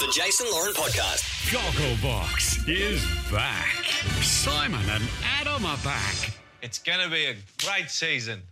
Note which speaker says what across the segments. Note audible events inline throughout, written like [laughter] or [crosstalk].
Speaker 1: The Jason Lauren Podcast.
Speaker 2: Gogglebox is back. Symon and Adam are back.
Speaker 3: It's going to be a great season.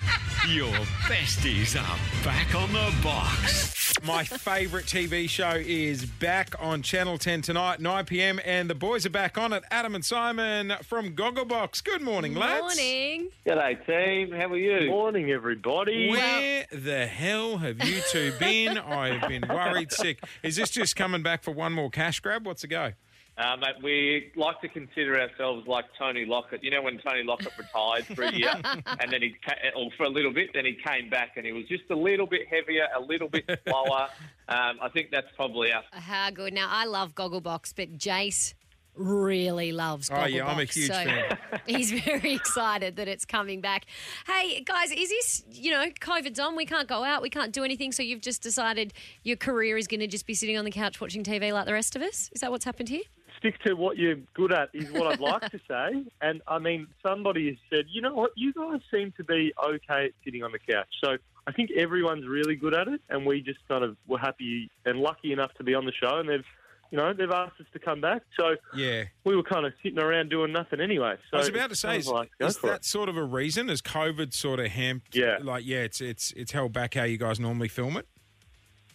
Speaker 2: Your besties are back on the box.
Speaker 4: My favourite TV show is back on Channel 10 tonight, 9 pm, and the boys are back on it. Adam and Symon from Gogglebox. Good morning, lads.
Speaker 5: Morning.
Speaker 6: G'day, team. How are you?
Speaker 7: Morning, everybody.
Speaker 4: Where the hell have you two been? I've been worried sick. Is this just coming back for one more cash grab? What's the go?
Speaker 6: Uh, mate, we like to consider ourselves like Tony Lockett. You know when Tony Lockett retired for a year, [laughs] and then he, or for a little bit, then he came back, and he was just a little bit heavier, a little bit slower. Um, I think that's probably us. [laughs]
Speaker 5: How good. Now, I love Gogglebox, but Jace really loves Gogglebox.
Speaker 4: Oh, yeah, I'm a huge
Speaker 5: so
Speaker 4: fan. [laughs]
Speaker 5: He's very excited that it's coming back. Hey, guys, is this, you know, COVID's on, we can't go out, we can't do anything, so you've just decided your career is going to just be sitting on the couch watching TV like the rest of us? Is that what's happened here?
Speaker 7: Stick to what you're good at is what I'd like to say. And I mean, somebody has said, you know what, you guys seem to be okay at sitting on the couch. So I think everyone's really good at it, and we just kind of were happy and lucky enough to be on the show, and they've. You know, they've asked us to come back, so
Speaker 4: Yeah.
Speaker 7: we were kind of sitting around doing nothing anyway. So
Speaker 4: I was about to say, is,
Speaker 7: like,
Speaker 4: is that
Speaker 7: it.
Speaker 4: sort of a reason? Is COVID sort of hamped?
Speaker 7: Yeah.
Speaker 4: Like, yeah, it's it's it's held back how you guys normally film it.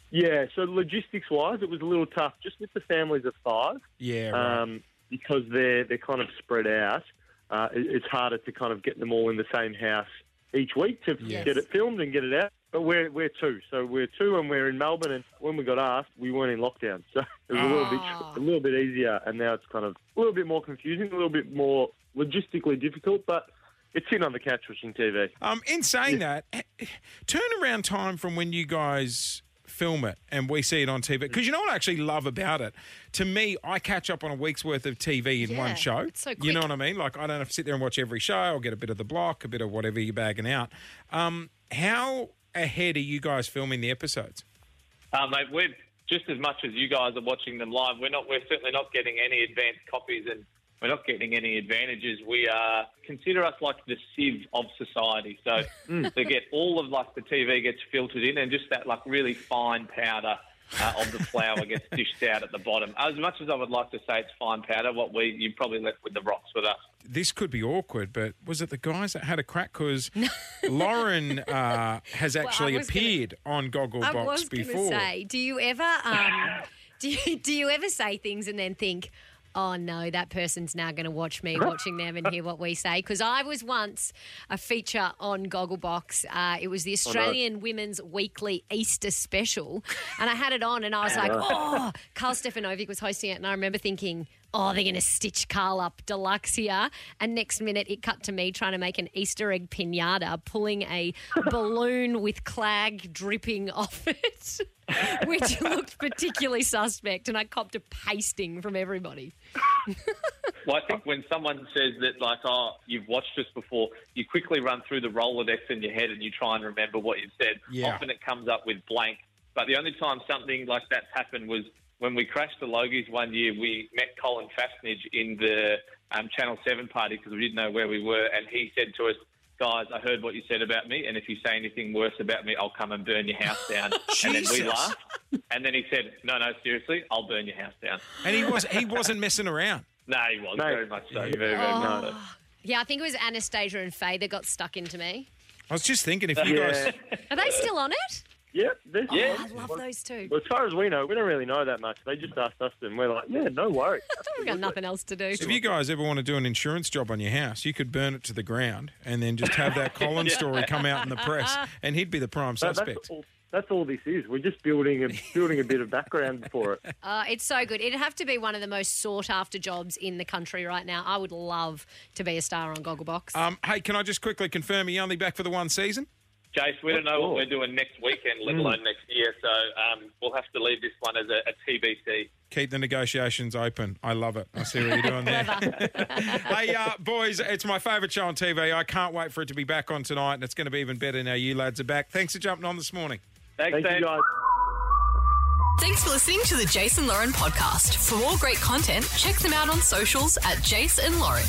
Speaker 7: Yeah, so logistics wise, it was a little tough just with the families of five.
Speaker 4: Yeah. Right.
Speaker 7: um, because they're they're kind of spread out. Uh, it, it's harder to kind of get them all in the same house each week to
Speaker 4: Yes.
Speaker 7: get it filmed and get it out. But we're we're two, so we're two, and we're in Melbourne. And when we got asked, we weren't in lockdown, [laughs] so it was a little
Speaker 5: Ah.
Speaker 7: bit a little bit easier. And now it's kind of a little bit more confusing, a little bit more logistically difficult, but. It's sitting on the couch watching TV.
Speaker 4: Um, in saying that, turnaround time from when you guys film it and we see it on TV, because you know what I actually love about it? To me, I catch up on a week's worth of TV in
Speaker 5: Yeah,
Speaker 4: one show.
Speaker 5: it's so
Speaker 4: You know what I mean? Like, I don't have to sit there and watch every show. I'll get a bit of the block, a bit of whatever you're bagging out. Um, how ahead are you guys filming the episodes?
Speaker 6: Uh, mate, we're just as much as you guys are watching them live. We're not. We're certainly not getting any advanced copies, and we're not getting any advantages. We are consider us like the sieve of society. So [laughs] they get all of like the TV gets filtered in, and just that like really fine powder. Uh, of the flour gets [laughs] dished out at the bottom. As much as I would like to say it's fine powder, what we you probably left with the rocks with us.
Speaker 4: This could be awkward, but was it the guys that had a crack? Because [laughs] Lauren uh, has actually
Speaker 5: was gonna-
Speaker 4: appeared on
Speaker 5: I
Speaker 4: Gogglebox
Speaker 5: was going to
Speaker 4: before.
Speaker 5: say, do you ever, um, do you, do you ever say things and then think, oh no, that person's now going to watch me [laughs] watching them and hear what we say? Because I was once a feature on Gogglebox. Uh, it was the Australian Women's Weekly Easter Special, and I had it on, and I was like, oh, Karl Stefanovic was hosting it, and I remember thinking. Oh, they're going to stitch Karl up deluxe here. And next minute, it cut to me trying to make an Easter egg pinata, pulling a [laughs] balloon with clag dripping [laughs] off it, [laughs] which looked particularly suspect. And I copped a pasting from everybody.
Speaker 6: Well, I think when someone says that, like, oh, you've watched us before, you quickly run through the Rolodex in your head and you try and remember what you've said.
Speaker 4: Yeah.
Speaker 6: Often it comes up with blank. But the only time something like that's happened was when we crashed the Logies one year. We met Colin Fassnidge in the um, Channel 7 party because we didn't know where we were. And he said to us, guys, I heard what you said about me. And if you say anything worse about me, I'll come and burn your house down. [laughs] and then we laughed. And then he said, no, no, seriously, I'll burn your house down.
Speaker 4: And he was he wasn't messing around.
Speaker 6: No, he was
Speaker 7: Mate.
Speaker 6: very much so. Very, very much so.
Speaker 5: Yeah, I think it was Anastasia and Faye that got stuck into me.
Speaker 4: I was just thinking if you
Speaker 7: Yeah,
Speaker 4: guys
Speaker 5: Are they still on it?
Speaker 7: Yeah, there's-
Speaker 6: Yeah.
Speaker 5: Oh, I love those two.
Speaker 7: Well, as far as we know, we don't really know that much. They just asked us, and we're like, yeah, no worries. [laughs]
Speaker 5: We've got nothing else to do.
Speaker 4: if you guys ever want to do an insurance job on your house, you could burn it to the ground and then just have that Colin [laughs] story come out in the press, and he'd be the prime
Speaker 7: That-
Speaker 4: suspect.
Speaker 7: that's all. That's all this is. We're just building a building a bit of background for it. [laughs]
Speaker 5: Uh, it's so good. It'd have to be one of the most sought after jobs in the country right now. I would love to be a star on Gogglebox.
Speaker 4: Um, hey, can I just quickly confirm you're only back for the one season?
Speaker 6: Jace, we don't know what we're doing next weekend, let alone next year. So um, we'll have to leave this one as a, a TBC.
Speaker 4: Keep the negotiations open. I love it. I see what you're doing there. [laughs] hey, uh, boys, it's my favourite show on TV. I can't wait for it to be back on tonight, and it's going to be even better now you lads are back. Thanks for jumping on this morning.
Speaker 6: Thanks,
Speaker 7: Thank you guys.
Speaker 8: Thanks for listening to the Jason Lauren podcast. For more great content, check them out on socials at Jason Lauren.